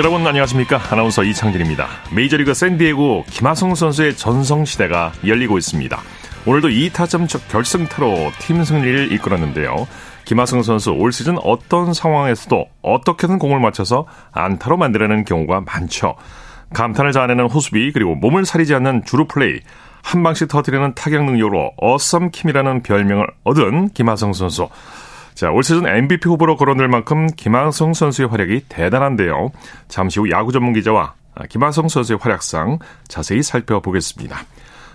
여러분 안녕하십니까? 아나운서 이창진입니다. 메이저리그 샌디에고 김하성 선수의 전성시대가 열리고 있습니다. 오늘도 2타점 결승타로 팀 승리를 이끌었는데요. 김하성 선수 올 시즌 어떤 상황에서도 어떻게든 공을 맞춰서 안타로 만들어내는 경우가 많죠. 감탄을 자아내는 호수비 그리고 몸을 사리지 않는 주루 플레이 한 방씩 터뜨리는 타격 능력으로 어썸킴이라는 별명을 얻은 김하성 선수 자, 올 시즌 MVP 후보로 거론될 만큼 김하성 선수의 활약이 대단한데요. 잠시 후 야구 전문 기자와 김하성 선수의 활약상 자세히 살펴보겠습니다.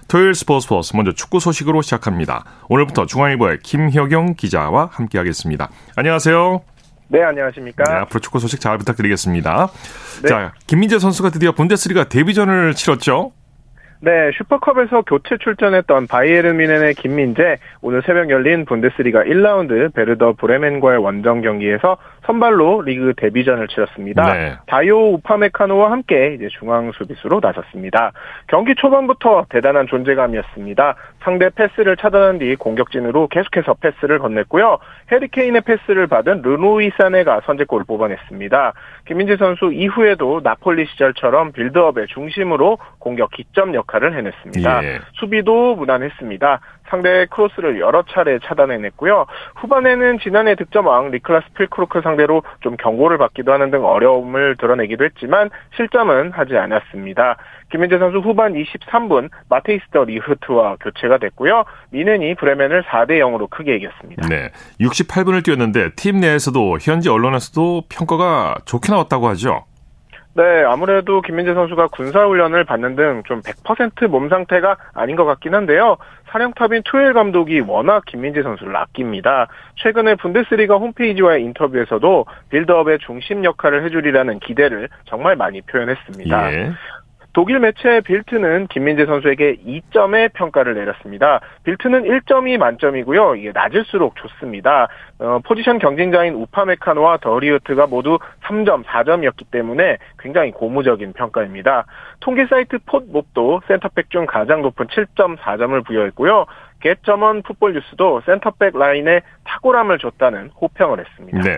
토요일 스포츠 플러스 먼저 축구 소식으로 시작합니다. 오늘부터 중앙일보의 김혁영 기자와 함께하겠습니다. 안녕하세요. 네, 안녕하십니까. 네, 앞으로 축구 소식 잘 부탁드리겠습니다. 네. 자, 김민재 선수가 드디어 분데스리가 데뷔전을 치렀죠? 네, 슈퍼컵에서 교체 출전했던 바이에른 뮌헨의 김민재 오늘 새벽 열린 분데스리가 1라운드 베르더 브레멘과의 원정 경기에서 선발로 리그 데뷔전을 치렀습니다. 네. 다요 우파메카노와 함께 이제 중앙 수비수로 나섰습니다. 경기 초반부터 대단한 존재감이었습니다. 상대 패스를 차단한 뒤 공격진으로 계속해서 패스를 건넸고요. 해리 케인의 패스를 받은 르로이 사네가 선제골을 뽑아냈습니다. 김민재 선수 이후에도 나폴리 시절처럼 빌드업의 중심으로 공격 기점 역할을 해냈습니다. 예. 수비도 무난했습니다. 상대의 크로스를 여러 차례 차단해냈고요. 후반에는 지난해 득점왕 니클라스 퓔크루크 상대로 좀 경고를 받기도 하는 등 어려움을 드러내기도 했지만 실점은 하지 않았습니다. 김민재 선수 후반 23분 마테이스 더리흐트와 교체가 됐고요. 뮌헨이 브레멘을 4대 0으로 크게 이겼습니다. 네. 68분을 뛰었는데 팀 내에서도 현지 언론에서도 평가가 좋게 나왔다고 하죠. 네, 아무래도 김민재 선수가 군사훈련을 받는 등 좀 100% 몸 상태가 아닌 것 같긴 한데요. 사령탑인 투헬 감독이 워낙 김민재 선수를 아낍니다. 최근에 분데스리가 홈페이지와의 인터뷰에서도 빌드업의 중심 역할을 해주리라는 기대를 정말 많이 표현했습니다. 예. 독일 매체 빌트는 김민재 선수에게 2점의 평가를 내렸습니다. 빌트는 1점이 만점이고요. 이게 낮을수록 좋습니다. 어, 포지션 경쟁자인 우파메카노와 더리흐트가 모두 3점, 4점이었기 때문에 굉장히 고무적인 평가입니다. 통계 사이트 폿몹도 센터백 중 가장 높은 7.4점을 부여했고요. 겟 저먼 풋볼 뉴스도 센터백 라인에 탁월함을 줬다는 호평을 했습니다. 네.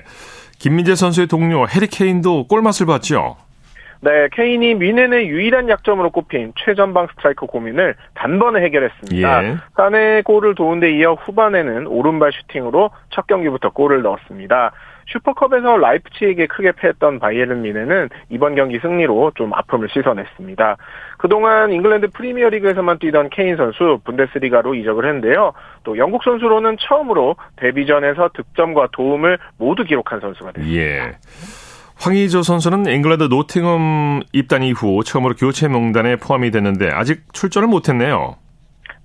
김민재 선수의 동료 해리 케인도 골맛을 봤죠. 네, 케인이 뮌헨의 유일한 약점으로 꼽힌 최전방 스트라이커 고민을 단번에 해결했습니다. 예. 사네의 골을 도운 데 이어 후반에는 오른발 슈팅으로 첫 경기부터 골을 넣었습니다. 슈퍼컵에서 라이프치히에게 크게 패했던 바이에른 뮌헨은 이번 경기 승리로 좀 아픔을 씻어냈습니다. 그동안 잉글랜드 프리미어리그에서만 뛰던 케인 선수 분데스리가로 이적을 했는데요. 또 영국 선수로는 처음으로 데뷔전에서 득점과 도움을 모두 기록한 선수가 됐습니다. 예. 황의조 선수는 잉글랜드 노팅엄 입단 이후 처음으로 교체 명단에 포함이 됐는데 아직 출전을 못했네요.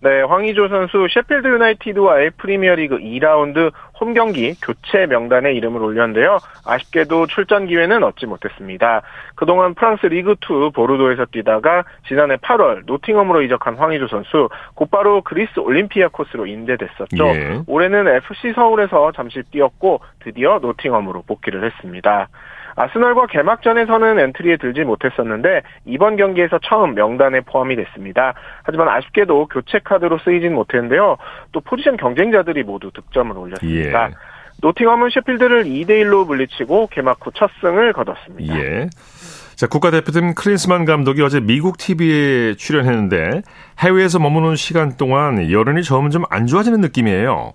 네, 황의조 선수 셰필드 유나이티드와의 프리미어리그 2라운드 홈 경기 교체 명단에 이름을 올렸는데요. 아쉽게도 출전 기회는 얻지 못했습니다. 그동안 프랑스 리그2 보르도에서 뛰다가 지난해 8월 노팅엄으로 이적한 황의조 선수 곧바로 그리스 올림피아 코스로 인대됐었죠. 예. 올해는 FC 서울에서 잠시 뛰었고 드디어 노팅엄으로 복귀를 했습니다. 아스널과 개막전에서는 엔트리에 들지 못했었는데 이번 경기에서 처음 명단에 포함이 됐습니다. 하지만 아쉽게도 교체 카드로 쓰이진 못했는데요. 또 포지션 경쟁자들이 모두 득점을 올렸습니다. 예. 노팅엄은 셰필드를 2대1로 물리치고 개막 후 첫 승을 거뒀습니다. 예. 자, 국가대표팀 크린스만 감독이 어제 미국 TV에 출연했는데 해외에서 머무는 시간 동안 여론이 점점 안 좋아지는 느낌이에요.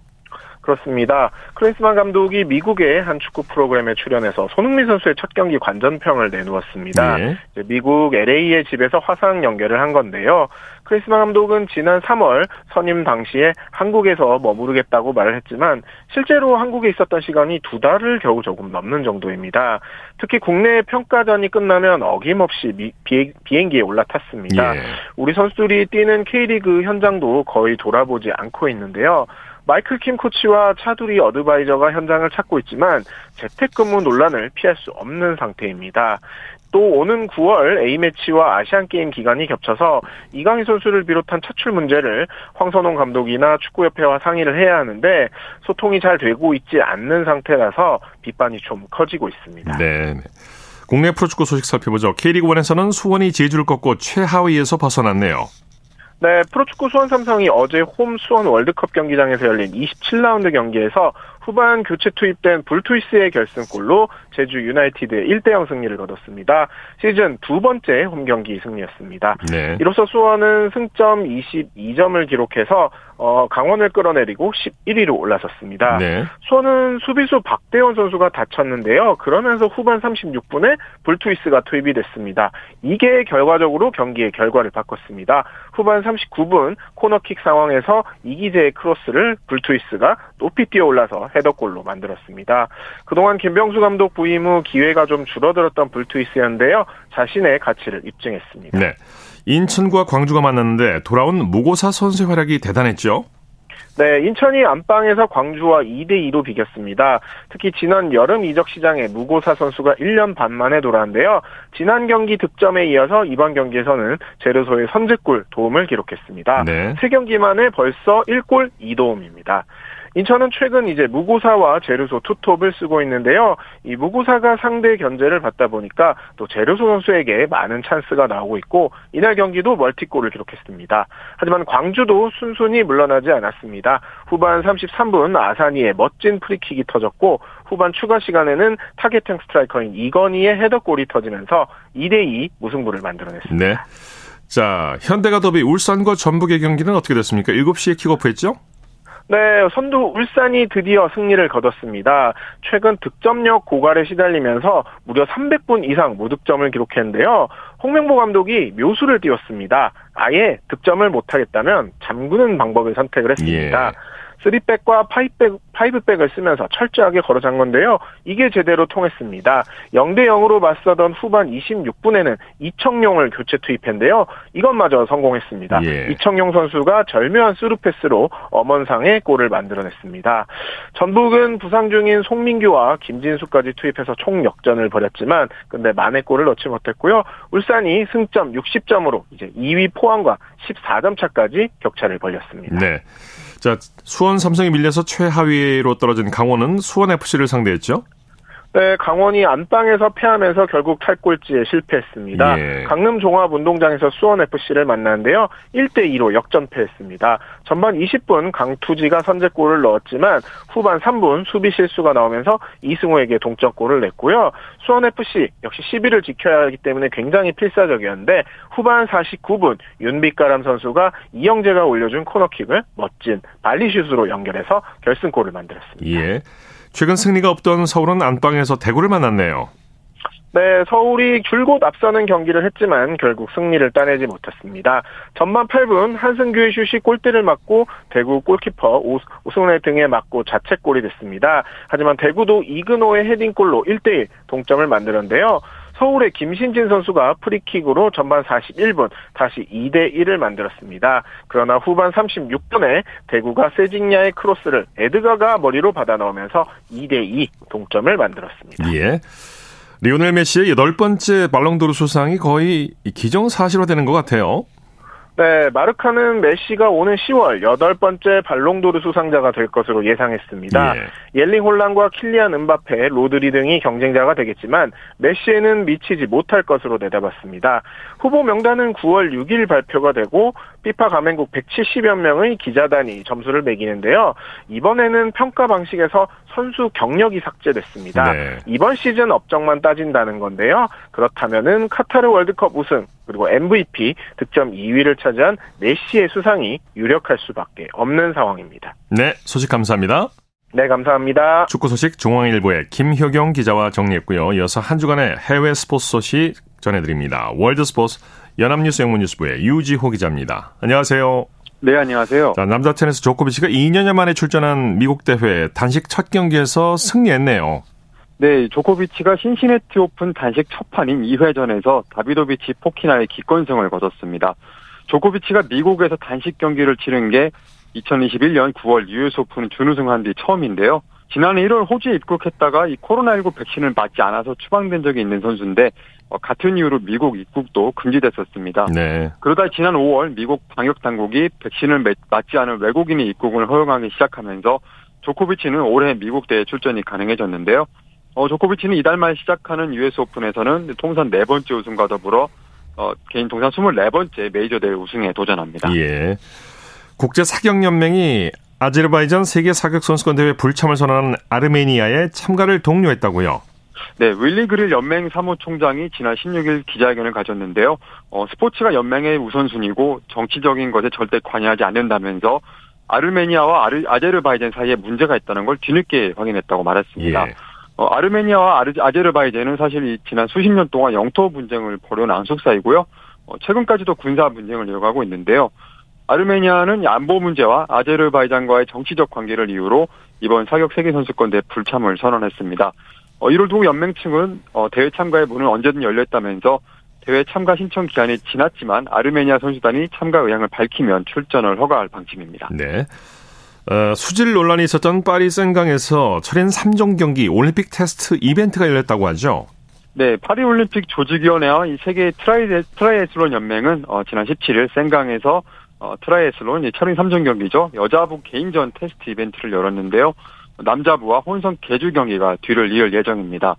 그렇습니다. 크리스만 감독이 미국의 한 축구 프로그램에 출연해서 손흥민 선수의 첫 경기 관전평을 내놓았습니다. 예. 미국 LA의 집에서 화상 연결을 한 건데요. 크리스만 감독은 지난 3월 선임 당시에 한국에서 머무르겠다고 말을 했지만 실제로 한국에 있었던 시간이 두 달을 겨우 조금 넘는 정도입니다. 특히 국내 평가전이 끝나면 어김없이 미, 비행, 기에 올라탔습니다. 예. 우리 선수들이 뛰는 K리그 현장도 거의 돌아보지 않고 있는데요. 마이클 킴 코치와 차두리 어드바이저가 현장을 찾고 있지만 재택근무 논란을 피할 수 없는 상태입니다. 또 오는 9월 A매치와 아시안게임 기간이 겹쳐서 이강인 선수를 비롯한 차출 문제를 황선홍 감독이나 축구협회와 상의를 해야 하는데 소통이 잘 되고 있지 않는 상태라서 비판이 좀 커지고 있습니다. 네. 네. 국내 프로축구 소식 살펴보죠. K리그1에서는 수원이 제주를 꺾고 최하위에서 벗어났네요. 네, 프로축구 수원 삼성이 어제 홈 수원 월드컵 경기장에서 열린 27라운드 경기에서 후반 교체 투입된 불투이스의 결승골로 제주 유나이티드의 1대0 승리를 거뒀습니다. 시즌 두 번째 홈 경기 승리였습니다. 네. 이로써 수원은 승점 22점을 기록해서 어, 강원을 끌어내리고 11위로 올라섰습니다. 네. 수원은 수비수 박대원 선수가 다쳤는데요. 그러면서 후반 36분에 불투이스가 투입이 됐습니다. 이게 결과적으로 경기의 결과를 바꿨습니다. 후반 39분 코너킥 상황에서 이기재의 크로스를 불투이스가 높이 뛰어 올라서 헤더골로 만들었습니다. 그동안 김병수 감독 부임 후 기회가 좀 줄어들었던 불투이스였는데요. 자신의 가치를 입증했습니다. 네. 인천과 광주가 만났는데 돌아온 무고사 선수의 활약이 대단했죠. 네, 인천이 안방에서 광주와 2대2로 비겼습니다. 특히 지난 여름 이적 시장에 무고사 선수가 1년 반 만에 돌아왔는데요. 지난 경기 득점에 이어서 이번 경기에서는 제르소의 선제골 도움을 기록했습니다. 네. 3경기 만에 벌써 1골 2도움입니다. 인천은 최근 이제 무고사와 제르소 투톱을 쓰고 있는데요. 이 무고사가 상대 견제를 받다 보니까 또 제르소 선수에게 많은 찬스가 나오고 있고 이날 경기도 멀티골을 기록했습니다. 하지만 광주도 순순히 물러나지 않았습니다. 후반 33분 아사니의 멋진 프리킥이 터졌고 후반 추가 시간에는 타겟팅 스트라이커인 이건희의 헤더골이 터지면서 2대2 무승부를 만들어냈습니다. 네. 자, 현대가 더비 울산과 전북의 경기는 어떻게 됐습니까? 7시에 킥오프했죠? 네, 선두 울산이 드디어 승리를 거뒀습니다. 최근 득점력 고갈에 시달리면서 무려 300분 이상 무득점을 기록했는데요. 홍명보 감독이 묘수를 띄웠습니다. 아예 득점을 못하겠다면 잠그는 방법을 선택을 했습니다. 예. 3백과 5백, 5백을 쓰면서 철저하게 걸어찬 건데요. 이게 제대로 통했습니다. 0대 0으로 맞서던 후반 26분에는 이청용을 교체 투입했는데요. 이것마저 성공했습니다. 예. 이청용 선수가 절묘한 스루패스로 엄원상의 골을 만들어냈습니다. 전북은 부상 중인 송민규와 김진수까지 투입해서 총 역전을 벌였지만 근데 만의 골을 넣지 못했고요. 울산이 승점 60점으로 이제 2위 포항과 14점 차까지 격차를 벌렸습니다. 네. 자, 수원 삼성이 밀려서 최하위로 떨어진 강원은 수원 FC를 상대했죠. 네, 강원이 안방에서 패하면서 결국 탈골지에 실패했습니다. 예. 강릉 종합운동장에서 수원FC를 만났는데요. 1대 2로 역전패했습니다. 전반 20분 강투지가 선제골을 넣었지만 후반 3분 수비 실수가 나오면서 이승우에게 동점골을 냈고요. 수원FC 역시 10위를 지켜야 하기 때문에 굉장히 필사적이었는데 후반 49분 윤빛가람 선수가 이영재가 올려준 코너킥을 멋진 발리슛으로 연결해서 결승골을 만들었습니다. 예. 최근 승리가 없던 서울은 안방에서 대구를 만났네요. 네, 서울이 줄곧 앞서는 경기를 했지만 결국 승리를 따내지 못했습니다. 전반 8분 한승규의 슛이 골대를 맞고 대구 골키퍼 오승훈 등에 맞고 자책골이 됐습니다. 하지만 대구도 이근호의 헤딩골로 1대1 동점을 만들었는데요. 서울의 김신진 선수가 프리킥으로 전반 41분 다시 2대 1을 만들었습니다. 그러나 후반 36분에 대구가 세징야의 크로스를 에드가가 머리로 받아 넣으면서 2대 2 동점을 만들었습니다. 예. 리오넬 메시의 여덟 번째 발롱도르 수상이 거의 기정사실화되는 것 같아요. 네, 마르카는 메시가 오는 10월 여덟 번째 발롱도르 수상자가 될 것으로 예상했습니다. 예. 엘링 홀란과 킬리안 음바페, 로드리 등이 경쟁자가 되겠지만 메시에는 미치지 못할 것으로 내다봤습니다. 후보 명단은 9월 6일 발표가 되고 피파 가맹국 170여 명의 기자단이 점수를 매기는데요. 이번에는 평가 방식에서 선수 경력이 삭제됐습니다. 네. 이번 시즌 업적만 따진다는 건데요. 그렇다면은 카타르 월드컵 우승 그리고 MVP 득점 2위를 차지한 메시의 수상이 유력할 수밖에 없는 상황입니다. 네, 소식 감사합니다. 네, 감사합니다. 축구 소식 중앙일보의 김효경 기자와 정리했고요. 이어서 한 주간의 해외 스포츠 소식 전해드립니다. 월드 스포츠 연합뉴스 영문뉴스부의 유지호 기자입니다. 안녕하세요. 네, 안녕하세요. 자, 남자 테니스 조코비치가 2년여 만에 출전한 미국 대회 단식 첫 경기에서 승리했네요. 네, 조코비치가 신시내티 오픈 단식 첫 판인 2회전에서 다비도비치 포키나의 기권승을 거뒀습니다. 조코비치가 미국에서 단식 경기를 치른 게 2021년 9월 US 오픈 준우승한 뒤 처음인데요. 지난해 1월 호주에 입국했다가 이 코로나19 백신을 맞지 않아서 추방된 적이 있는 선수인데 어, 같은 이유로 미국 입국도 금지됐었습니다. 네. 그러다 지난 5월 미국 방역 당국이 백신을 맞지 않은 외국인의 입국을 허용하기 시작하면서 조코비치는 올해 미국 대회 출전이 가능해졌는데요. 어, 조코비치는 이달 말 시작하는 US 오픈에서는 통산 네 번째 우승과 더불어 어, 개인 통산 24번째 메이저 대회 우승에 도전합니다. 예. 국제 사격 연맹이 아제르바이잔 세계 사격 선수권 대회 불참을 선언한 아르메니아에 참가를 독려했다고요. 네, 윌리 그릴 연맹 사무총장이 지난 16일 기자회견을 가졌는데요. 어, 스포츠가 연맹의 우선순위고 정치적인 것에 절대 관여하지 않는다면서 아르메니아와 아르, 아제르바이잔 사이에 문제가 있다는 걸 뒤늦게 확인했다고 말했습니다. 예. 어, 아르메니아와 아르, 아제르바이잔은 사실 이 지난 수십 년 동안 영토 분쟁을 벌여온 앙숙사이고요. 어, 최근까지도 군사 분쟁을 이어가고 있는데요. 아르메니아는 안보 문제와 아제르바이잔과의 정치적 관계를 이유로 이번 사격 세계 선수권대 불참을 선언했습니다. 어, 이를 두고 연맹 측은 어, 대회 참가의 문은 언제든 열렸다면서 대회 참가 신청 기한이 지났지만 아르메니아 선수단이 참가 의향을 밝히면 출전을 허가할 방침입니다. 네. 어, 수질 논란이 있었던 파리 생강에서 철인 3종 경기 올림픽 테스트 이벤트가 열렸다고 하죠. 네, 파리올림픽 조직위원회와 이 세계 트라이, 트라이애슬론 연맹은 어, 지난 17일 센강에서 어, 트라이애슬론 이 철인 3종 경기죠. 여자부 개인전 테스트 이벤트를 열었는데요. 남자부와 혼성 계주 경기가 뒤를 이을 예정입니다.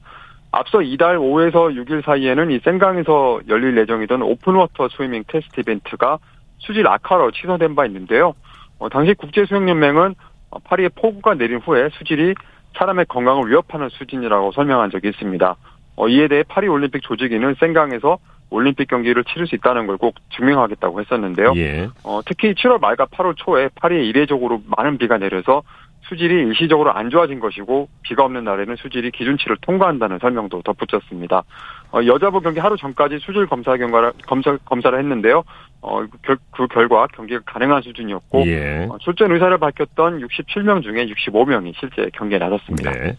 앞서 이달 5에서 6일 사이에는 이 센강에서 열릴 예정이던 open water swimming 테스트 이벤트가 수질 악화로 취소된 바 있는데요. 어, 당시 국제수영연맹은 어, 파리에 폭우가 내린 후에 수질이 사람의 건강을 위협하는 수준이라고 설명한 적이 있습니다. 어, 이에 대해 파리올림픽 조직위는 생강에서 올림픽 경기를 치를 수 있다는 걸 꼭 증명하겠다고 했었는데요. 예. 어, 특히 7월 말과 8월 초에 파리에 이례적으로 많은 비가 내려서 수질이 일시적으로 안 좋아진 것이고 비가 없는 날에는 수질이 기준치를 통과한다는 설명도 덧붙였습니다. 어, 여자부 경기 하루 전까지 수질 검사 경과를, 검사 검사를 했는데요. 어, 그, 그 결과 경기가 가능한 수준이었고 예. 어, 출전 의사를 밝혔던 67명 중에 65명이 실제 경기에 나섰습니다. 네.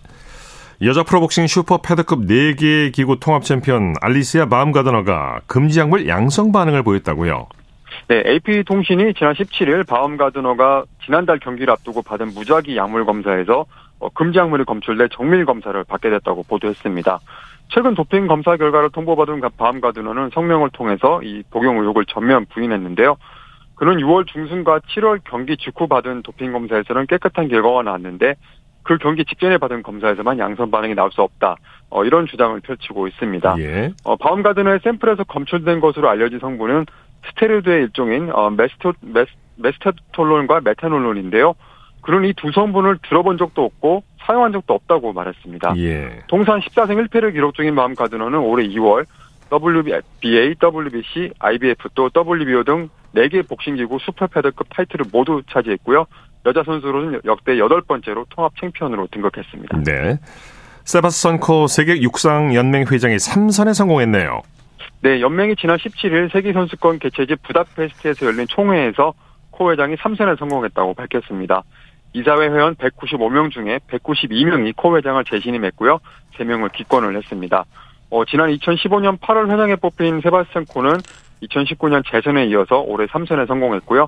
여자 프로복싱 슈퍼 페더급 4개 기구 통합 챔피언 알리시아 바움가드너가 금지 약물 양성 반응을 보였다고요. 네, AP통신이 지난 17일 바움가드너가 지난달 경기를 앞두고 받은 무작위 약물 검사에서 어, 금지 약물이 검출돼 정밀 검사를 받게 됐다고 보도했습니다. 최근 도핑 검사 결과를 통보받은 바움가드너는 성명을 통해서 이 복용 의혹을 전면 부인했는데요. 그는 6월 중순과 7월 경기 직후 받은 도핑 검사에서는 깨끗한 결과가 나왔는데 그 경기 직전에 받은 검사에서만 양성 반응이 나올 수 없다. 어, 이런 주장을 펼치고 있습니다. 예. 어, 바움가드너의 샘플에서 검출된 것으로 알려진 성분은 스테로이드의 일종인 어, 메스토, 메스, 메스테롤론과 메테놀론인데요. 그는 이 두 성분을 들어본 적도 없고 사용한 적도 없다고 말했습니다. 예. 통산 14승 1패를 기록 중인 바움가드너는 올해 2월 WBA, WBC, IBF 또 WBO 등 4개 복싱기구 슈퍼페더급 타이틀을 모두 차지했고요. 여자 선수로는 역대 여덟 번째로 통합 챔피언으로 등극했습니다. 네. 세바스찬코 세계 육상 연맹 회장이 3선에 성공했네요. 네, 연맹이 지난 17일 세계 선수권 개최지 부다페스트에서 열린 총회에서 코 회장이 3선에 성공했다고 밝혔습니다. 이사회 회원 195명 중에 192명이 코 회장을 재신임했고요. 3명을 기권을 했습니다. 어, 지난 2015년 8월 회장에 뽑힌 세바스찬 코는 2019년 재선에 이어서 올해 3선에 성공했고요.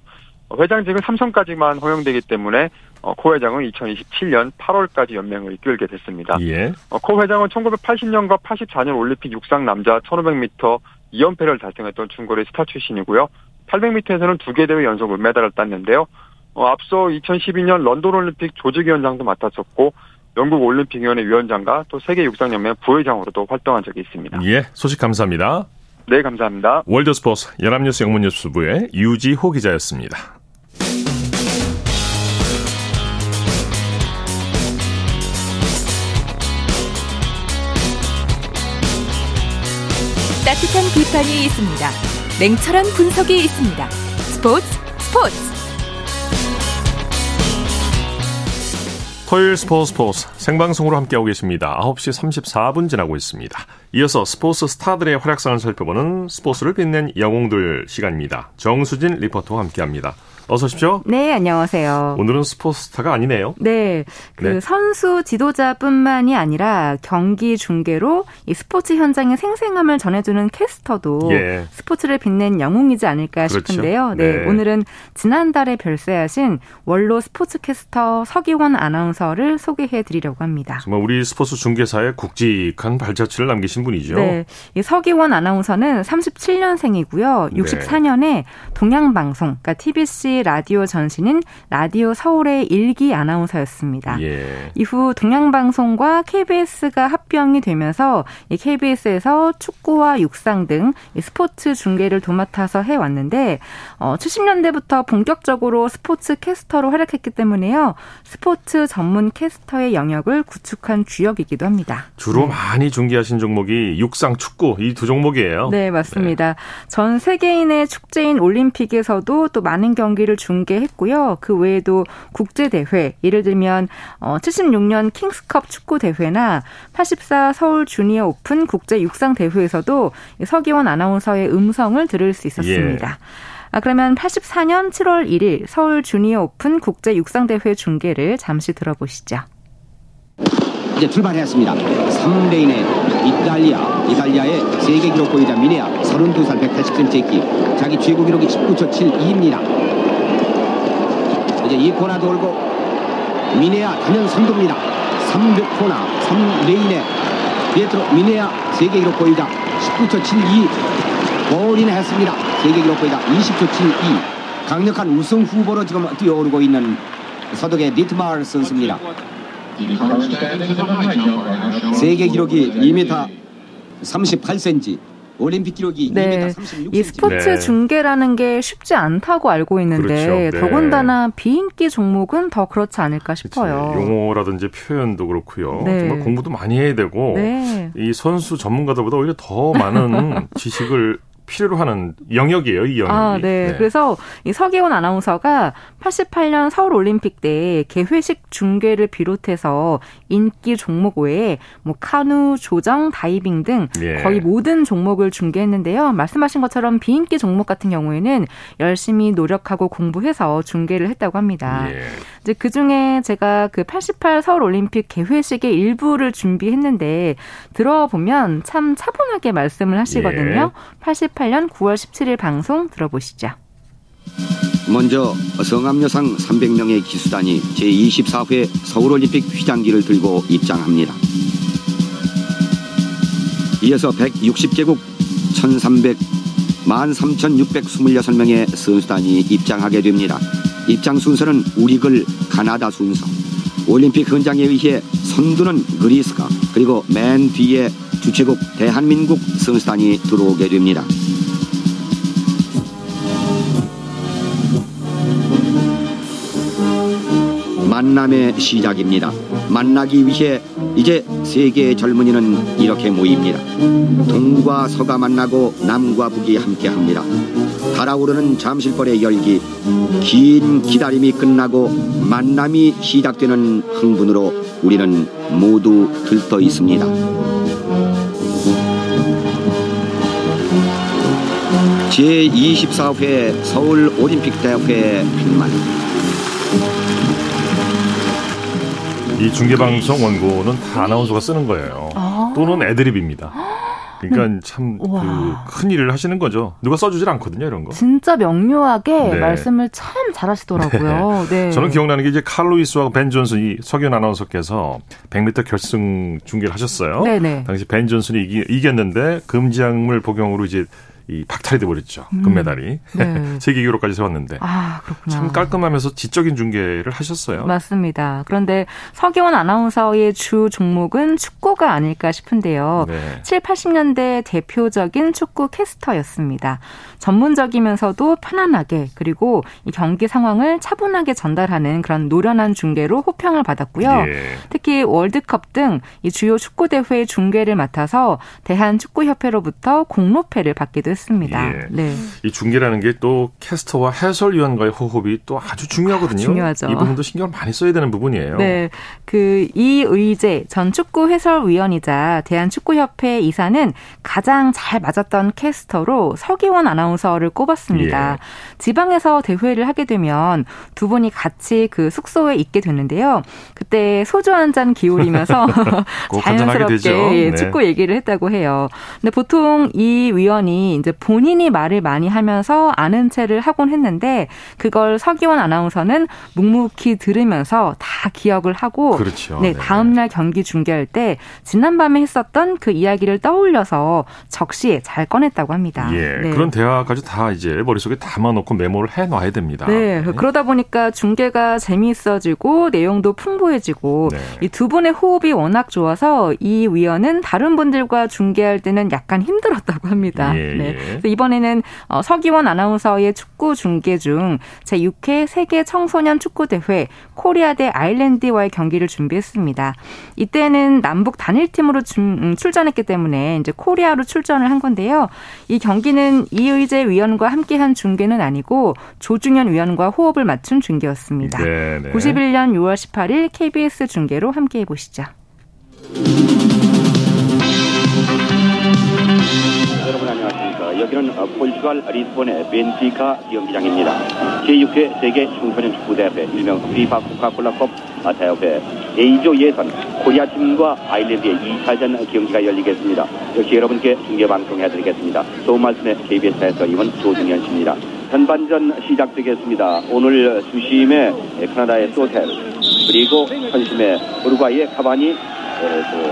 회장직은 3선까지만 허용되기 때문에 어, 코 회장은 2027년 8월까지 연맹을 이끌게 됐습니다. 예. 어, 코 회장은 1980년과 84년 올림픽 육상 남자 1500m 2연패를 달성했던 중거리 스타 출신이고요. 800m에서는 두 개 대회 연속 은메달을 땄는데요. 어, 앞서 2012년 런던 올림픽 조직위원장도 맡았었고 영국 올림픽위원회 위원장과 또 세계 육상연맹 부회장으로도 활동한 적이 있습니다. 예, 소식 감사합니다. 네, 감사합니다. 월드스포츠 연합뉴스 영문뉴스부의 유지호 기자였습니다. 따뜻한 비판이 있습니다. 냉철한 분석이 있습니다. 스포츠 스포츠 토요일 스포츠 스포츠 생방송으로 함께하고 계십니다. 9시 34분 지나고 있습니다. 이어서 스포츠 스타들의 활약상을 살펴보는 스포츠를 빛낸 영웅들 시간입니다. 정수진 리포터와 함께합니다. 어서 오십시오. 네, 안녕하세요. 오늘은 스포츠스타가 아니네요. 네. 그 네. 선수 지도자뿐만이 아니라 경기 중계로 이 스포츠 현장의 생생함을 전해주는 캐스터도 예. 스포츠를 빛낸 영웅이지 않을까 그렇죠. 싶은데요. 네. 네. 오늘은 지난달에 별세하신 원로 스포츠 캐스터 서기원 아나운서를 소개해 드리려고 합니다. 정말 우리 스포츠 중계사에 굵직한 발자취를 남기신 분이죠. 네. 이 서기원 아나운서는 37년생이고요. 64년에 동양방송, 그러니까 TBC 라디오 전신인 라디오 서울의 일기 아나운서였습니다. 예. 이후 동양방송과 KBS가 합병이 되면서 이 KBS에서 축구와 육상 등 스포츠 중계를 도맡아서 해왔는데 어, 70년대부터 본격적으로 스포츠 캐스터로 활약했기 때문에요. 스포츠 전문 캐스터의 영역을 구축한 주역이기도 합니다. 주로 네. 많이 중계하신 종목이 육상, 축구 이 두 종목이에요. 네, 맞습니다. 네. 전 세계인의 축제인 올림픽에서도 또 많은 경기 를 중계했고요. 그 외에도 국제 대회, 예를 들면 76년 어, 킹스컵 축구 대회나 84 서울 주니어 오픈 국제 육상 대회에서도 서기원 아나운서의 음성을 들을 수 있었습니다. 예. 아, 그러면 84년 7월 1일 서울 주니어 오픈 국제 육상 대회 중계를 잠시 들어보시죠. 이제 출발했습니다. 3레인의 이탈리아, 이탈리아의 세계 기록 보유자 메네아 32살 180cm 기 자기 최고 기록이 19초 72입니다. 이제 이 코너 돌고 메네아 단연 선두입니다. 300 코너 3레인의 피에트로 메네아 세계 기록 보유자 19초 72 골인을 했습니다. 세계 기록 보유자 20초 72 강력한 우승 후보로 지금 뛰어오르고 있는 서독의 니트마을 선수입니다. 세계 기록이 2m 38cm, 올림픽 기록이 네. 2m 36cm. 이 스포츠 네. 중계라는 게 쉽지 않다고 알고 있는데 그렇죠. 네. 더군다나 비인기 종목은 더 그렇지 않을까 싶어요. 그치. 용어라든지 표현도 그렇고요. 네. 정말 공부도 많이 해야 되고 네. 이 선수 전문가들보다 오히려 더 많은 지식을 필요로 하는 영역이에요, 이 영역이. 아, 네. 네. 그래서 이 서기훈 아나운서가 88년 서울 올림픽 때 개회식 중계를 비롯해서 인기 종목 외에 뭐 카누, 조정, 다이빙 등 예. 거의 모든 종목을 중계했는데요. 말씀하신 것처럼 비인기 종목 같은 경우에는 열심히 노력하고 공부해서 중계를 했다고 합니다. 예. 이제 그 중에 제가 그 88 서울 올림픽 개회식의 일부를 준비했는데 들어보면 참 차분하게 말씀을 하시거든요. 예. 88년 9월 17일 방송 들어보시죠. 먼저 성암여상 300명의 기수단이 제24회 서울올림픽 휘장기를 들고 입장합니다. 이어서 160개국 1300 13,626명의 선수단이 입장하게 됩니다. 입장 순서는 우리 글 가나다 순서. 올림픽 헌장에 의해 선두는 그리스가 그리고 맨 뒤에 주최국 대한민국 선수단이 들어오게 됩니다. 만남의 시작입니다. 만나기 위해 이제 세계의 젊은이는 이렇게 모입니다. 동과 서가 만나고 남과 북이 함께합니다. 달아오르는 잠실벌의 열기, 긴 기다림이 끝나고 만남이 시작되는 흥분으로 우리는 모두 들떠 있습니다. 제24회 서울 올림픽 대회 팽만 이 중계방송 원고는 다 아나운서가 쓰는 거예요. 아~ 또는 애드립입니다. 그러니까 음. 참그큰 일을 하시는 거죠. 누가 써주질 않거든요, 이런 거. 진짜 명료하게 네. 말씀을 참 잘하시더라고요. 네. 네. 저는 기억나는 게 이제 칼로이스와 벤 존슨 이 석연 아나운서께서 100m 결승 중계를 하셨어요. 네네. 네. 당시 벤 존슨이 이기, 이겼는데 금지약물 복용으로 이제 이 박탈이 돼버렸죠. 음. 금메달이. 네. 세계 기록까지 세웠는데. 아, 그렇구나. 참 깔끔하면서 지적인 중계를 하셨어요. 맞습니다. 그런데 서기원 아나운서의 주 종목은 축구가 아닐까 싶은데요. 네. 7, 80년대 대표적인 축구 캐스터였습니다. 전문적이면서도 편안하게 그리고 이 경기 상황을 차분하게 전달하는 그런 노련한 중계로 호평을 받았고요. 예. 특히 월드컵 등 이 주요 축구 대회 중계를 맡아서 대한축구협회로부터 공로패를 받기도 했습니다. 예. 네. 이 중계라는 게 또 캐스터와 해설위원과의 호흡이 또 아주 중요하거든요. 아, 중요하죠. 이 부분도 신경을 많이 써야 되는 부분이에요. 네. 그 이의재 전 축구 해설위원이자 대한축구협회 이사는 가장 잘 맞았던 캐스터로 서기원 아나운서를 꼽았습니다. 예. 지방에서 대회를 하게 되면 두 분이 같이 그 숙소에 있게 됐는데요. 그때 소주 한 잔 기울이면서 자연스럽게 예, 네. 축구 얘기를 했다고 해요. 근데 보통 이 위원이 이제 본인이 말을 많이 하면서 아는 체를 하곤 했는데 그걸 서기원 아나운서는 묵묵히 들으면서 다 기억을 하고 그렇죠. 네, 네. 다음 날 경기 중계할 때 지난밤에 했었던 그 이야기를 떠올려서 적시에 잘 꺼냈다고 합니다. 예. 네. 그런 대화까지 다 이제 머릿속에 담아 놓고 메모를 해 놔야 됩니다. 네. 네. 그러다 보니까 중계가 재미있어지고 내용도 풍부해지고 네. 이두 분의 호흡이 워낙 좋아서 이 위원은 다른 분들과 중계할 때는 약간 힘들었다고 합니다. 예, 네. 예. 이번에는 어, 서기원 아나운서의 축구 중계 중 제6회 세계 청소년 축구 대회 코리아 대 아일랜드와의 경기를 준비했습니다. 이때는 남북 단일팀으로 음, 출전했기 때문에 이제 코리아로 출전을 한 건데요. 이 경기는 이의재 위원과 함께한 중계는 아니고 조중현 위원과 호흡을 맞춘 중계였습니다. 네네. 91년 6월 18일 KBS 중계로 함께해 보시죠. 여기는 포르투갈 리스본의 벤피카 경기장입니다. 제6회 세계 청소년 축구대회 일명 피파 코카콜라컵 대회 A조 예선 코리아 팀과 아일랜드의 2차전 경기가 열리겠습니다. 역시 여러분께 중계방송해드리겠습니다. 좋은 말씀에 KBS에서 이번 조중현 씨입니다. 전반전 시작되겠습니다. 오늘 주심의 캐나다의 소텔 그리고 선심의 우루과이의 카바니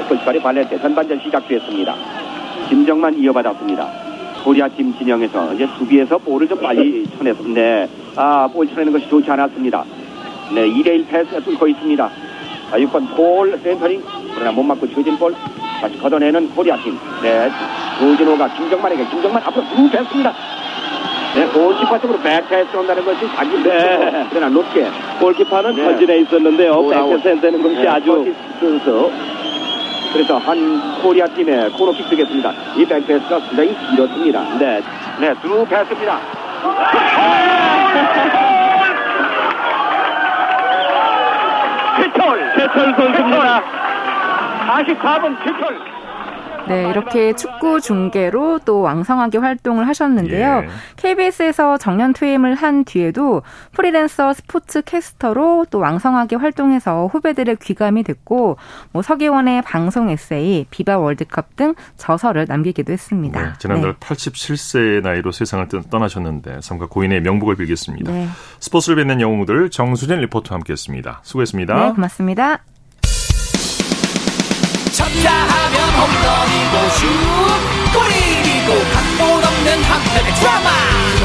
포르투갈의 발렌테 전반전 시작됐습니다. 김정만 이어받았습니다. 코리아 팀 진영에서 이제 수비에서 볼을 좀 빨리 쳐냈는데 아, 볼 쳐내는 것이 좋지 않았습니다. 네, 2대1 패스가 뚫고 있습니다. 자, 6번 폴 센터링 그러나 못 맞고 쳐진 볼 다시 걷어내는 코리아 팀. 네, 조진호가 김정만에게 김정만 앞으로 쭉 뺐습니다. 네, 골키퍼 쪽으로 백패스 온다는 것이 자기 네. 그러나 높게 골키퍼는 네. 전진해 있었는데요. 백패스 되는 것이 네, 아주 그래서 한 코리아 팀의 코너킥 되겠습니다. 이 백패스가 상당히 길었습니다. 네, 네, 두 패스입니다. 최철, 최철 선수입니다. 44번 최철. 네, 이렇게 축구 중계로 또 왕성하게 활동을 하셨는데요. 예. KBS에서 정년 퇴임을 한 뒤에도 프리랜서 스포츠 캐스터로 또 왕성하게 활동해서 후배들의 귀감이 됐고, 뭐 서기원의 방송 에세이, 비바 월드컵 등 저서를 남기기도 했습니다. 네, 지난달 네. 87세의 나이로 세상을 떠나셨는데 삼가 고인의 명복을 빌겠습니다. 네. 스포츠를 뵙는 영웅들 정수진 리포터와 함께했습니다. 수고했습니다. 네, 고맙습니다.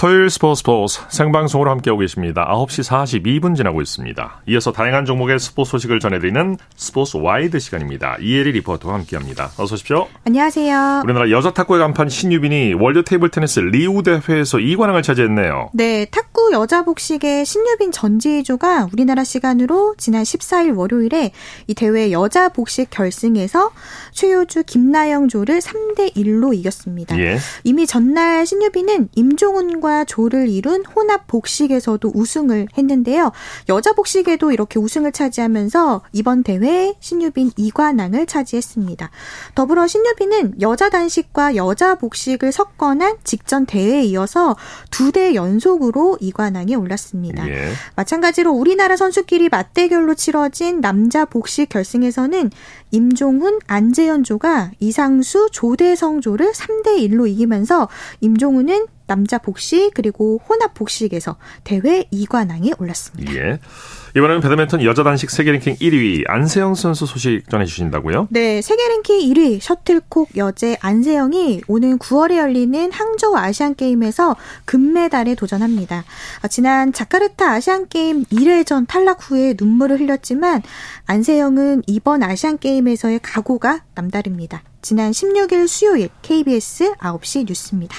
토요일 스포츠 스포츠 생방송으로 함께하고 계십니다. 9시 42분 지나고 있습니다. 이어서 다양한 종목의 스포츠 소식을 전해드리는 스포츠 와이드 시간입니다. 이혜리 리포터와 함께합니다. 어서 오십시오. 안녕하세요. 우리나라 여자 탁구의 간판 신유빈이 월드 테이블 테니스 리우 대회에서 2관왕을 차지했네요. 네, 탁구 여자 복식의 신유빈 전지희조가 우리나라 시간으로 지난 14일 월요일에 이 대회 여자 복식 결승에서 최효주 김나영조를 3대 1로 이겼습니다. 예. 이미 전날 신유빈은 임종훈과 과 조를 이룬 혼합 복식에서도 우승을 했는데요. 여자 복식에도 이렇게 우승을 차지하면서 이번 대회 신유빈 2관왕을 차지했습니다. 더불어 신유빈은 여자 단식과 여자 복식을 섞어난 직전 대회에 이어서 두 대 연속으로 2관왕에 올랐습니다. 예. 마찬가지로 우리나라 선수끼리 맞대결로 치러진 남자 복식 결승에서는 임종훈, 안재현조가 이상수, 조대성조를 3대 1로 이기면서 임종훈은 남자 복식 그리고 혼합 복식에서 대회 2관왕에 올랐습니다. 예. 이번에는 배드민턴 여자 단식 세계 랭킹 1위 안세영 선수 소식 전해 주신다고요? 네, 세계 랭킹 1위 셔틀콕 여제 안세영이 오는 9월에 열리는 항저우 아시안 게임에서 금메달에 도전합니다. 아, 지난 자카르타 아시안 게임 1회전 탈락 후에 눈물을 흘렸지만 안세영은 이번 아시안 게임에서의 각오가 남다릅니다. 지난 16일 수요일 KBS 9시 뉴스입니다.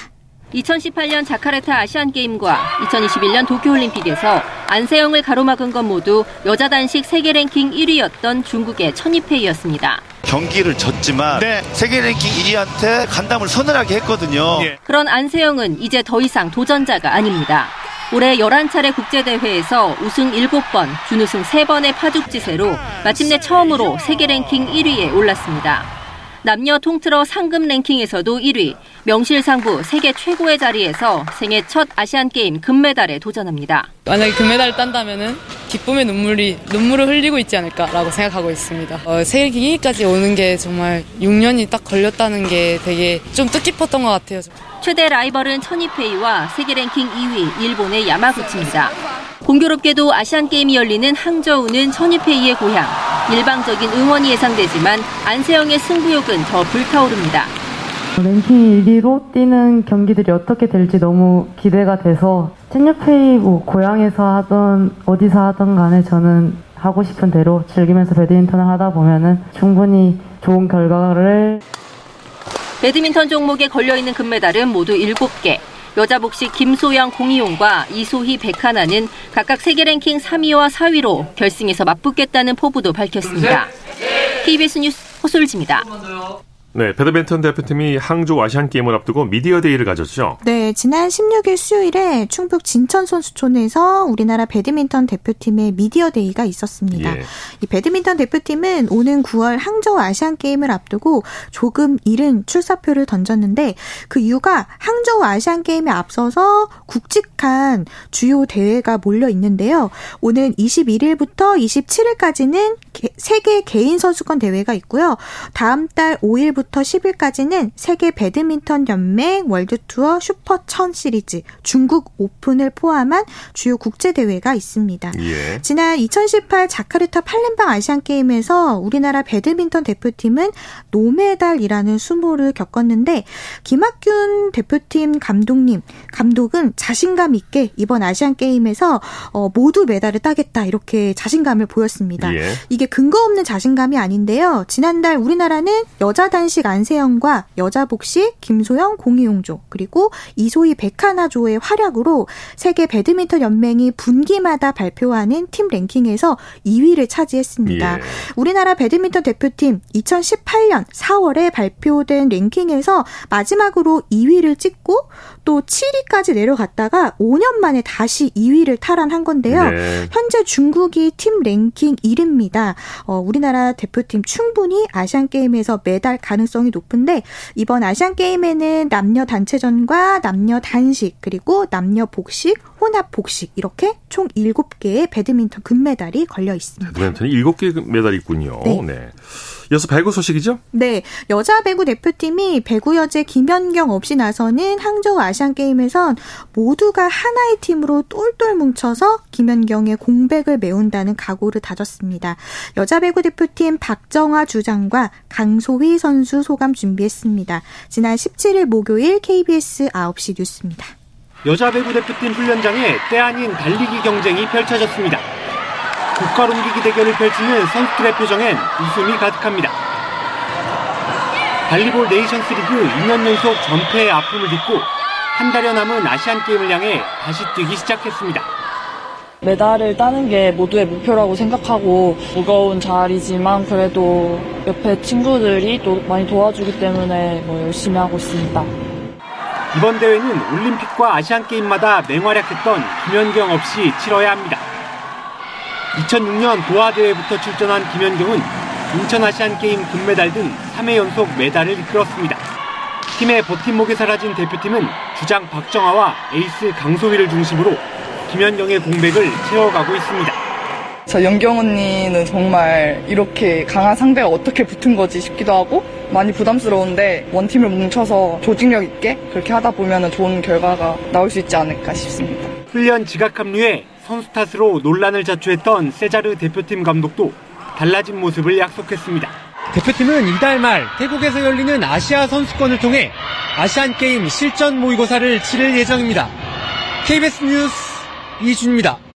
2018년 자카르타 아시안게임과 2021년 도쿄올림픽에서 안세영을 가로막은 건 모두 여자 단식 세계 랭킹 1위였던 중국의 천이페이였습니다. 경기를 졌지만 네. 세계 랭킹 1위한테 간담을 서늘하게 했거든요. 예. 그런 안세영은 이제 더 이상 도전자가 아닙니다. 올해 11차례 국제대회에서 우승 7번, 준우승 3번의 파죽지세로 마침내 처음으로 세계 랭킹 1위에 올랐습니다. 남녀 통틀어 상금 랭킹에서도 1위, 명실상부 세계 최고의 자리에서 생애 첫 아시안게임 금메달에 도전합니다. 만약에 금메달을 딴다면 기쁨의 눈물이, 눈물을 흘리고 있지 않을까라고 생각하고 있습니다. 어, 세계 기기까지 오는 게 정말 6년이 딱 걸렸다는 게 되게 좀 뜻깊었던 것 같아요. 최대 라이벌은 천이페이와 세계 랭킹 2위 일본의 야마구치입니다. 공교롭게도 아시안 게임이 열리는 항저우는 천이페이의 고향. 일방적인 응원이 예상되지만 안세영의 승부욕은 더 불타오릅니다. 랭킹 1위로 뛰는 경기들이 어떻게 될지 너무 기대가 돼서 천유페이 뭐 고향에서 하던 어디서 하던 간에 저는 하고 싶은 대로 즐기면서 배드민턴을 하다 보면은 충분히 좋은 결과를 배드민턴 종목에 걸려있는 금메달은 모두 7개. 여자 복식 김소영 공희용과 이소희 백하나는 각각 세계 랭킹 3위와 4위로 결승에서 맞붙겠다는 포부도 밝혔습니다. KBS 뉴스 허솔지입니다. 네, 배드민턴 대표팀이 항저우 아시안 게임을 앞두고 미디어 데이를 가졌죠. 네, 지난 16일 수요일에 충북 진천 선수촌에서 우리나라 배드민턴 대표팀의 미디어 데이가 있었습니다. 예. 이 배드민턴 대표팀은 오는 9월 항저우 아시안 게임을 앞두고 조금 이른 출사표를 던졌는데 그 이유가 항저우 아시안 게임에 앞서서 굵직한 주요 대회가 몰려 있는데요. 오는 21일부터 27일까지는 세계 개인 선수권 대회가 있고요. 다음 달 5일부터 9일부터 10일까지는 세계 배드민턴 연맹 월드 투어 슈퍼 1000 시리즈 중국 오픈을 포함한 주요 국제 대회가 있습니다. 예. 지난 2018 자카르타 팔렘방 아시안 게임에서 우리나라 배드민턴 대표팀은 노메달이라는 수모를 겪었는데 김학균 대표팀 감독님 감독은 자신감 있게 이번 아시안 게임에서 어, 모두 메달을 따겠다 이렇게 자신감을 보였습니다. 예. 이게 근거 없는 자신감이 아닌데요. 지난달 우리나라는 여자 단식 한식 안세영과 여자 복식 김소영 공이용조 그리고 이소희 백하나조의 활약으로 세계 배드민턴 연맹이 분기마다 발표하는 팀 랭킹에서 2위를 차지했습니다. 예. 우리나라 배드민턴 대표팀 2018년 4월에 발표된 랭킹에서 마지막으로 2위를 찍고 또 7위까지 내려갔다가 5년 만에 다시 2위를 탈환한 건데요. 네. 현재 중국이 팀 랭킹 1위입니다. 어, 우리나라 대표팀 충분히 아시안 게임에서 메달 가능성이 높은데 이번 아시안 게임에는 남녀 단체전과 남녀 단식 그리고 남녀 복식, 혼합 복식 이렇게 총 7개의 배드민턴 금메달이 걸려 있습니다. 배드민턴이 7개 메달이 있군요. 네. 네. 이어서 배구 소식이죠? 네. 여자 배구 대표팀이 배구 여제 김연경 없이 나서는 항저우 아시안 게임에선 모두가 하나의 팀으로 똘똘 뭉쳐서 김연경의 공백을 메운다는 각오를 다졌습니다. 여자 배구 대표팀 박정화 주장과 강소희 선수 소감 준비했습니다. 지난 17일 목요일 KBS 9시 뉴스입니다. 여자 배구 대표팀 훈련장에 때 아닌 달리기 경쟁이 펼쳐졌습니다. 국가롱기기 대결을 펼치는 선수들의 표정엔 웃음이 가득합니다. 발리볼 네이션스 리그 2년 연속 전패의 아픔을 딛고 한 달여 남은 아시안 게임을 향해 다시 뛰기 시작했습니다. 메달을 따는 게 모두의 목표라고 생각하고 무거운 자리지만 그래도 옆에 친구들이 또 많이 도와주기 때문에 뭐 열심히 하고 있습니다. 이번 대회는 올림픽과 아시안 게임마다 맹활약했던 김연경 없이 치러야 합니다. 2006년 도하 대회부터 출전한 김연경은 인천 아시안 게임 금메달 등 3회 연속 메달을 이끌었습니다. 팀의 버팀목이 사라진 대표팀은 주장 박정아와 에이스 강소휘를 중심으로 김연경의 공백을 채워가고 있습니다. 저 연경 언니는 정말 이렇게 강한 상대가 어떻게 붙은 거지 싶기도 하고 많이 부담스러운데 원팀으로 뭉쳐서 조직력 있게 그렇게 하다 보면 좋은 결과가 나올 수 있지 않을까 싶습니다. 훈련 지각 합류에 선수 탓으로 논란을 자초했던 세자르 대표팀 감독도 달라진 모습을 약속했습니다. 대표팀은 이달 말 태국에서 열리는 아시아 선수권을 통해 아시안 게임 실전 모의고사를 치를 예정입니다. KBS 뉴스 이준입니다.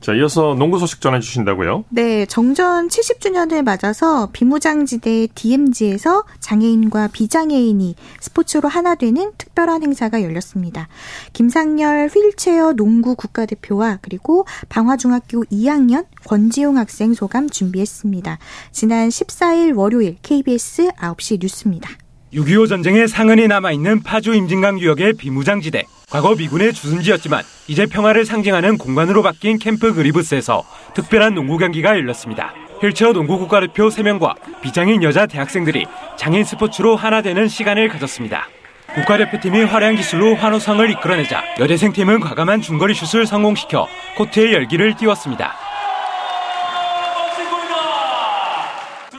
자, 이어서 농구 소식 전해주신다고요? 네, 정전 70주년을 맞아서 비무장지대 DMZ에서 장애인과 비장애인이 스포츠로 하나 되는 특별한 행사가 열렸습니다. 김상열 휠체어 농구 국가대표와 그리고 방화중학교 2학년 권지용 학생 소감 준비했습니다. 지난 14일 월요일 KBS 9시 뉴스입니다. 6.25 전쟁의 상흔이 남아있는 파주 임진강 유역의 비무장지대. 과거 미군의 주둔지였지만 이제 평화를 상징하는 공간으로 바뀐 캠프 그리브스에서 특별한 농구 경기가 열렸습니다. 휠체어 농구 국가대표 3명과 비장인 여자 대학생들이 장인 스포츠로 하나 되는 시간을 가졌습니다. 국가대표팀이 화려한 기술로 환호성을 이끌어내자 여대생팀은 과감한 중거리 슛을 성공시켜 코트의 열기를 띄웠습니다.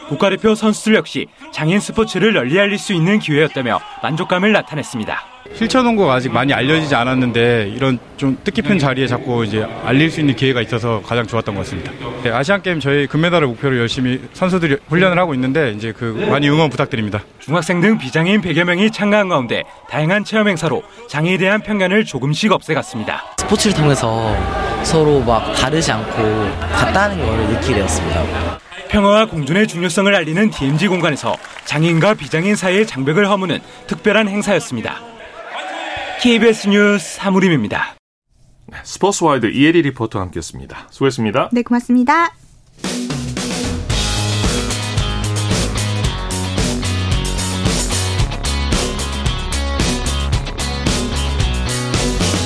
국가대표 선수들 역시 장인 스포츠를 널리 알릴 수 있는 기회였다며 만족감을 나타냈습니다. 휠체어 농구가 아직 많이 알려지지 않았는데 이런 좀 뜻깊은 자리에 자꾸 이제 알릴 수 있는 기회가 있어서 가장 좋았던 것 같습니다. 네, 아시안 게임 저희 금메달을 목표로 열심히 선수들이 훈련을 하고 있는데 이제 그 많이 응원 부탁드립니다. 중학생 등 비장애인 100여 명이 참가한 가운데 다양한 체험 행사로 장애에 대한 편견을 조금씩 없애갔습니다. 스포츠를 통해서 서로 막 다르지 않고 같다는 걸 느끼게 되었습니다. 평화와 공존의 중요성을 알리는 DMZ 공간에서 장애인과 비장애인 사이의 장벽을 허무는 특별한 행사였습니다. KBS 뉴스 사무림입니다. 네, 스포츠와이드 이혜리 리포터와 함께했습니다. 수고했습니다. 네, 고맙습니다.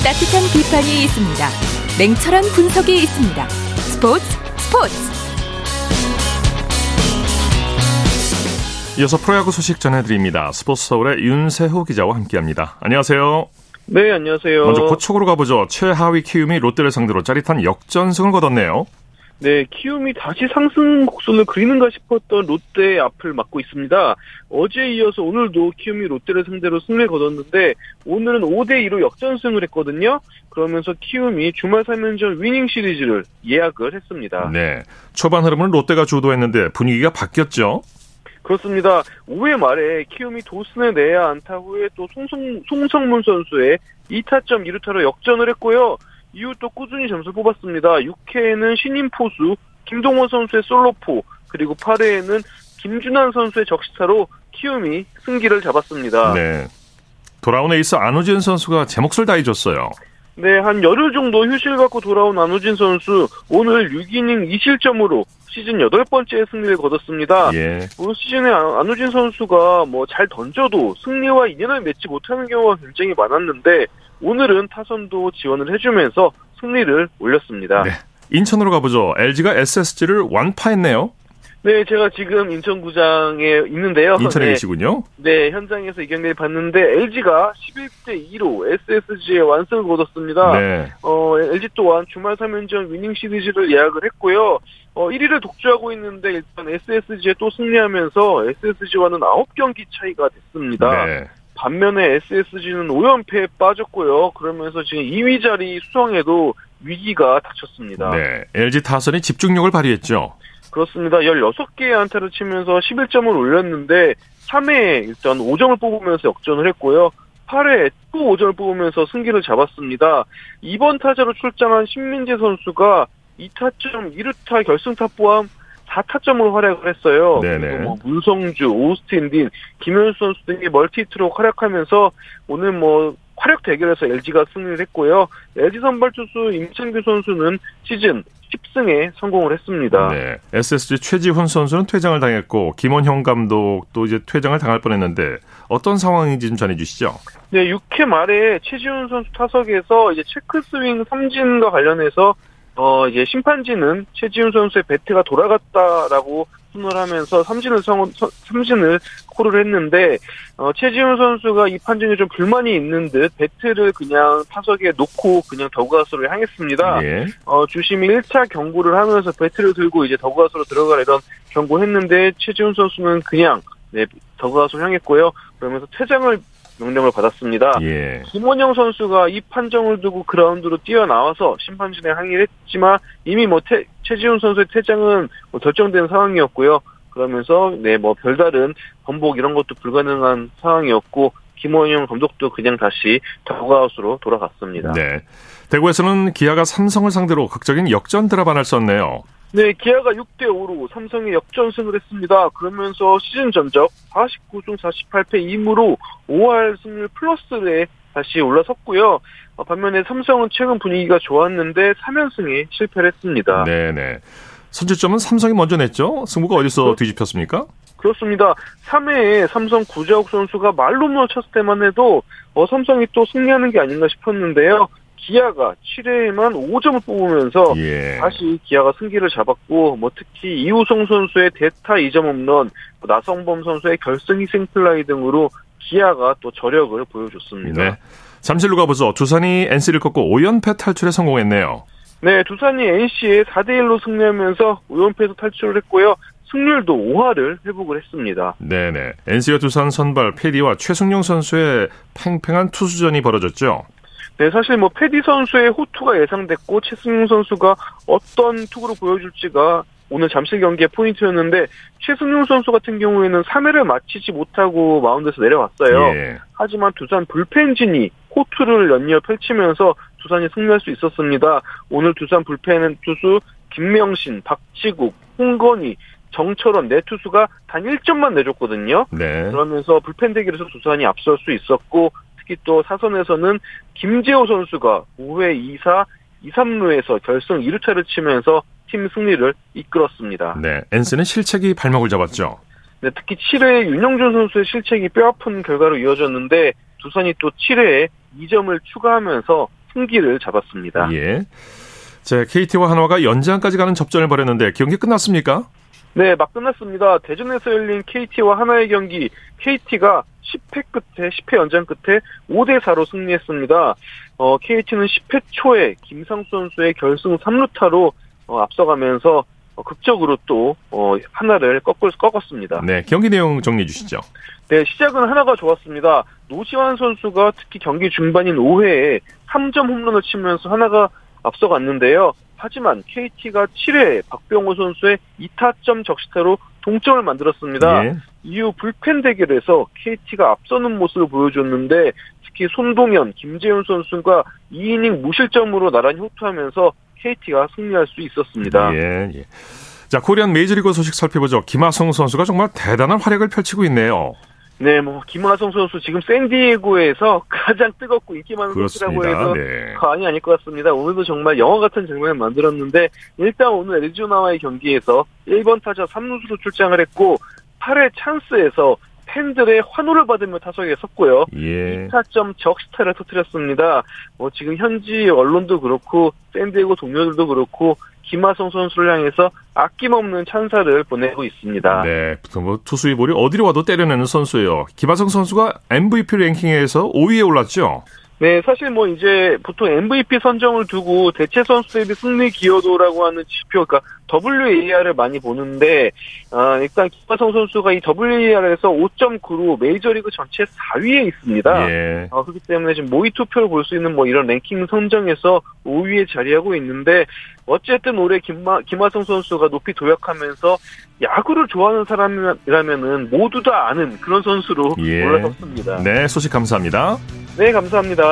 따뜻한 비판이 있습니다. 냉철한 분석이 있습니다. 스포츠 스포츠 이어서 프로야구 소식 전해드립니다. 스포츠 서울의 윤세호 기자와 함께합니다. 안녕하세요. 네, 안녕하세요. 먼저 고척으로 가보죠. 최하위 키움이 롯데를 상대로 짜릿한 역전승을 거뒀네요. 네, 키움이 다시 상승 곡선을 그리는가 싶었던 롯데의 앞을 막고 있습니다. 어제에 이어서 오늘도 키움이 롯데를 상대로 승리를 거뒀는데 오늘은 5대2로 역전승을 했거든요. 그러면서 키움이 주말 3연전 위닝 시리즈를 예약을 했습니다. 네, 초반 흐름은 롯데가 주도했는데 분위기가 바뀌었죠. 그렇습니다. 5회 말에 키움이 도슨의 내야 안타 후에 또 송성, 송성문 선수의 2타점 2루타로 역전을 했고요. 이후 또 꾸준히 점수를 뽑았습니다. 6회에는 신인 포수 김동원 선수의 솔로포 그리고 8회에는 김준환 선수의 적시타로 키움이 승기를 잡았습니다. 네. 돌아온 에이스 안우진 선수가 제 몫을 다해줬어요. 네, 한 열흘 정도 휴식을 갖고 돌아온 안우진 선수 오늘 6이닝 2실점으로 시즌 8번째 승리를 거뒀습니다. 예. 올 시즌에 안우진 선수가 뭐 잘 던져도 승리와 인연을 맺지 못하는 경우가 굉장히 많았는데 오늘은 타선도 지원을 해주면서 승리를 올렸습니다. 네. 인천으로 가보죠. LG가 SSG를 완파했네요. 네, 제가 지금 인천구장에 있는데요. 인천에 네. 계시군요. 네, 현장에서 이 경기를 봤는데 LG가 11대 2로 SSG의 완승을 거뒀습니다. 네. 어, LG 또한 주말 3연전 위닝 시리즈를 예약을 했고요. 어, 1위를 독주하고 있는데 일단 SSG에 또 승리하면서 SSG와는 9경기 차이가 됐습니다. 네. 반면에 SSG는 5연패에 빠졌고요. 그러면서 지금 2위 자리 수성에도 위기가 닥쳤습니다. 네, LG 타선이 집중력을 발휘했죠. 그렇습니다. 16개의 안타를 치면서 11점을 올렸는데 3회에 일단 5점을 뽑으면서 역전을 했고요. 8회 또 5점을 뽑으면서 승기를 잡았습니다. 이번 타자로 출장한 신민재 선수가 2타점 1루타 결승타 포함 4타점으로 활약을 했어요. 네네. 뭐 문성주, 오스틴 딘, 김현수 선수 등이 멀티히트로 활약하면서 오늘 뭐 화력 대결에서 LG가 승리를 했고요. LG 선발 투수 임창규 선수는 시즌 10승에 성공을 했습니다. 네. SSG 최지훈 선수는 퇴장을 당했고 김원형 감독도 이제 퇴장을 당할 뻔했는데 어떤 상황인지 좀 전해주시죠. 네, 6회 말에 최지훈 선수 타석에서 이제 체크 스윙 삼진과 관련해서 어 이제 심판진은 최지훈 선수의 배트가 돌아갔다라고 선언을 하면서 삼진을 성 삼진을 콜을 했는데 어, 최지훈 선수가 이 판정에 좀 불만이 있는 듯 배트를 그냥 타석에 놓고 그냥 더그아웃으로 향했습니다. 예. 어, 주심이 1차 경고를 하면서 배트를 들고 이제 더그아웃으로 들어가라 이런 경고했는데 최지훈 선수는 그냥 네, 더그아웃을 향했고요. 그러면서 퇴장을 명령을 받았습니다. 예. 김원영 선수가 이 판정을 두고 그라운드로 뛰어나와서 심판진에 항의를 했지만 이미 뭐 태, 최지훈 선수의 퇴장은 뭐 결정된 상황이었고요. 그러면서 네 뭐 별다른 번복 이런 것도 불가능한 상황이었고 김원영 감독도 그냥 다시 더그아웃으로 돌아갔습니다. 네. 대구에서는 기아가 삼성을 상대로 극적인 역전 드라마를 썼네요. 네, 기아가 6대 5로 삼성이 역전승을 했습니다. 그러면서 시즌 전적 49승 48패 2무로 5할 승률 플러스에 다시 올라섰고요. 어, 반면에 삼성은 최근 분위기가 좋았는데 3연승에 실패를 했습니다. 네 네. 선취점은 삼성이 먼저 냈죠? 승부가 어디서 그, 뒤집혔습니까? 그렇습니다. 3회에 삼성 구자욱 선수가 만루 홈런 쳤을 때만 해도 어, 삼성이 또 승리하는 게 아닌가 싶었는데요. 기아가 7회에만 5점을 뽑으면서 예. 다시 기아가 승기를 잡았고 뭐 특히 이우성 선수의 대타 2점 홈런, 뭐 나성범 선수의 결승 희생 플라이 등으로 기아가 또 저력을 보여줬습니다. 네. 잠실로 가보죠. 두산이 NC를 꺾고 5연패 탈출에 성공했네요. 네, 두산이 NC에 4대 1로 승리하면서 5연패에서 탈출을 했고요. 승률도 5화를 회복을 했습니다. 네네. NC가 두산 선발 페디와 최승용 선수의 팽팽한 투수전이 벌어졌죠. 네, 사실 뭐 페디 선수의 호투가 예상됐고 최승용 선수가 어떤 투구를 보여줄지가 오늘 잠실 경기의 포인트였는데 최승용 선수 같은 경우에는 3회를 마치지 못하고 마운드에서 내려왔어요. 예. 하지만 두산 불펜진이 호투를 연이어 펼치면서 두산이 승리할 수 있었습니다. 오늘 두산 불펜은 투수 김명신, 박지국, 홍건희, 정철원 네 투수가 단 1점만 내줬거든요. 네. 그러면서 불펜 대결에서 두산이 앞설 수 있었고 특히 또 사선에서는 김재호 선수가 5회 2사 2, 3루에서 결승 2루차를 치면서 팀 승리를 이끌었습니다. 네, 엔스는 실책이 발목을 잡았죠. 네, 특히 7회 윤영준 선수의 실책이 뼈아픈 결과로 이어졌는데 두산이 또 7회에 2점을 추가하면서 승기를 잡았습니다. 예. 자, KT와 한화가 연장까지 가는 접전을 벌였는데 경기 끝났습니까? 네, 막 끝났습니다. 대전에서 열린 KT와 하나의 경기, KT가 10회 끝에, 10회 연장 끝에 5대 4로 승리했습니다. 어, KT는 10회 초에 김상수 선수의 결승 3루타로 어, 앞서가면서 어, 극적으로 또 어, 하나를 꺾을, 꺾었습니다. 네, 경기 내용 정리해 주시죠. 네, 시작은 하나가 좋았습니다. 노시환 선수가 특히 경기 중반인 5회에 3점 홈런을 치면서 하나가 앞서갔는데요. 하지만 KT가 7회 박병호 선수의 2타점 적시타로 동점을 만들었습니다. 예. 이후 불펜 대결에서 KT가 앞서는 모습을 보여줬는데 특히 손동현, 김재훈 선수가 2이닝 무실점으로 나란히 호투하면서 KT가 승리할 수 있었습니다. 예, 예. 자, 코리안 메이저리그 소식 살펴보죠. 김하성 선수가 정말 대단한 활약을 펼치고 있네요. 네, 뭐 김하성 선수 지금 샌디에고에서 가장 뜨겁고 인기 많은 선수라고 해서 네. 과언이 아닐 것 같습니다. 오늘도 정말 영화 같은 장면을 만들었는데 일단 오늘 애리조나와의 경기에서 1번 타자 3루수로 출장을 했고 8회 찬스에서 팬들의 환호를 받으며 타석에 섰고요. 예. 2타점 적시타를 터뜨렸습니다. 뭐 지금 현지 언론도 그렇고 샌디에고 동료들도 그렇고 김하성 선수를 향해서 아낌없는 찬사를 보내고 있습니다. 네, 뭐 투수의 볼이 어디로 와도 때려내는 선수예요. 김하성 선수가 MVP 랭킹에서 5위에 올랐죠. 네, 사실 뭐 이제 보통 MVP 선정을 두고 대체 선수 대비 승리 기여도라고 하는 지표, 그러니까 WAR을 많이 보는데 어, 일단 김하성 선수가 이 WAR에서 5.9로 메이저리그 전체 4위에 있습니다. 예. 어, 그렇기 때문에 지금 모의 투표를 볼 수 있는 뭐 이런 랭킹 선정에서 5위에 자리하고 있는데 어쨌든 올해 김마, 김하성 선수가 높이 도약하면서 야구를 좋아하는 사람이라면은 모두 다 아는 그런 선수로 예. 올라섰습니다. 네, 소식 감사합니다. 네, 감사합니다.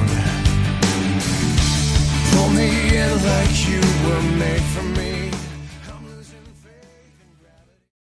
Pull me in like you were made for me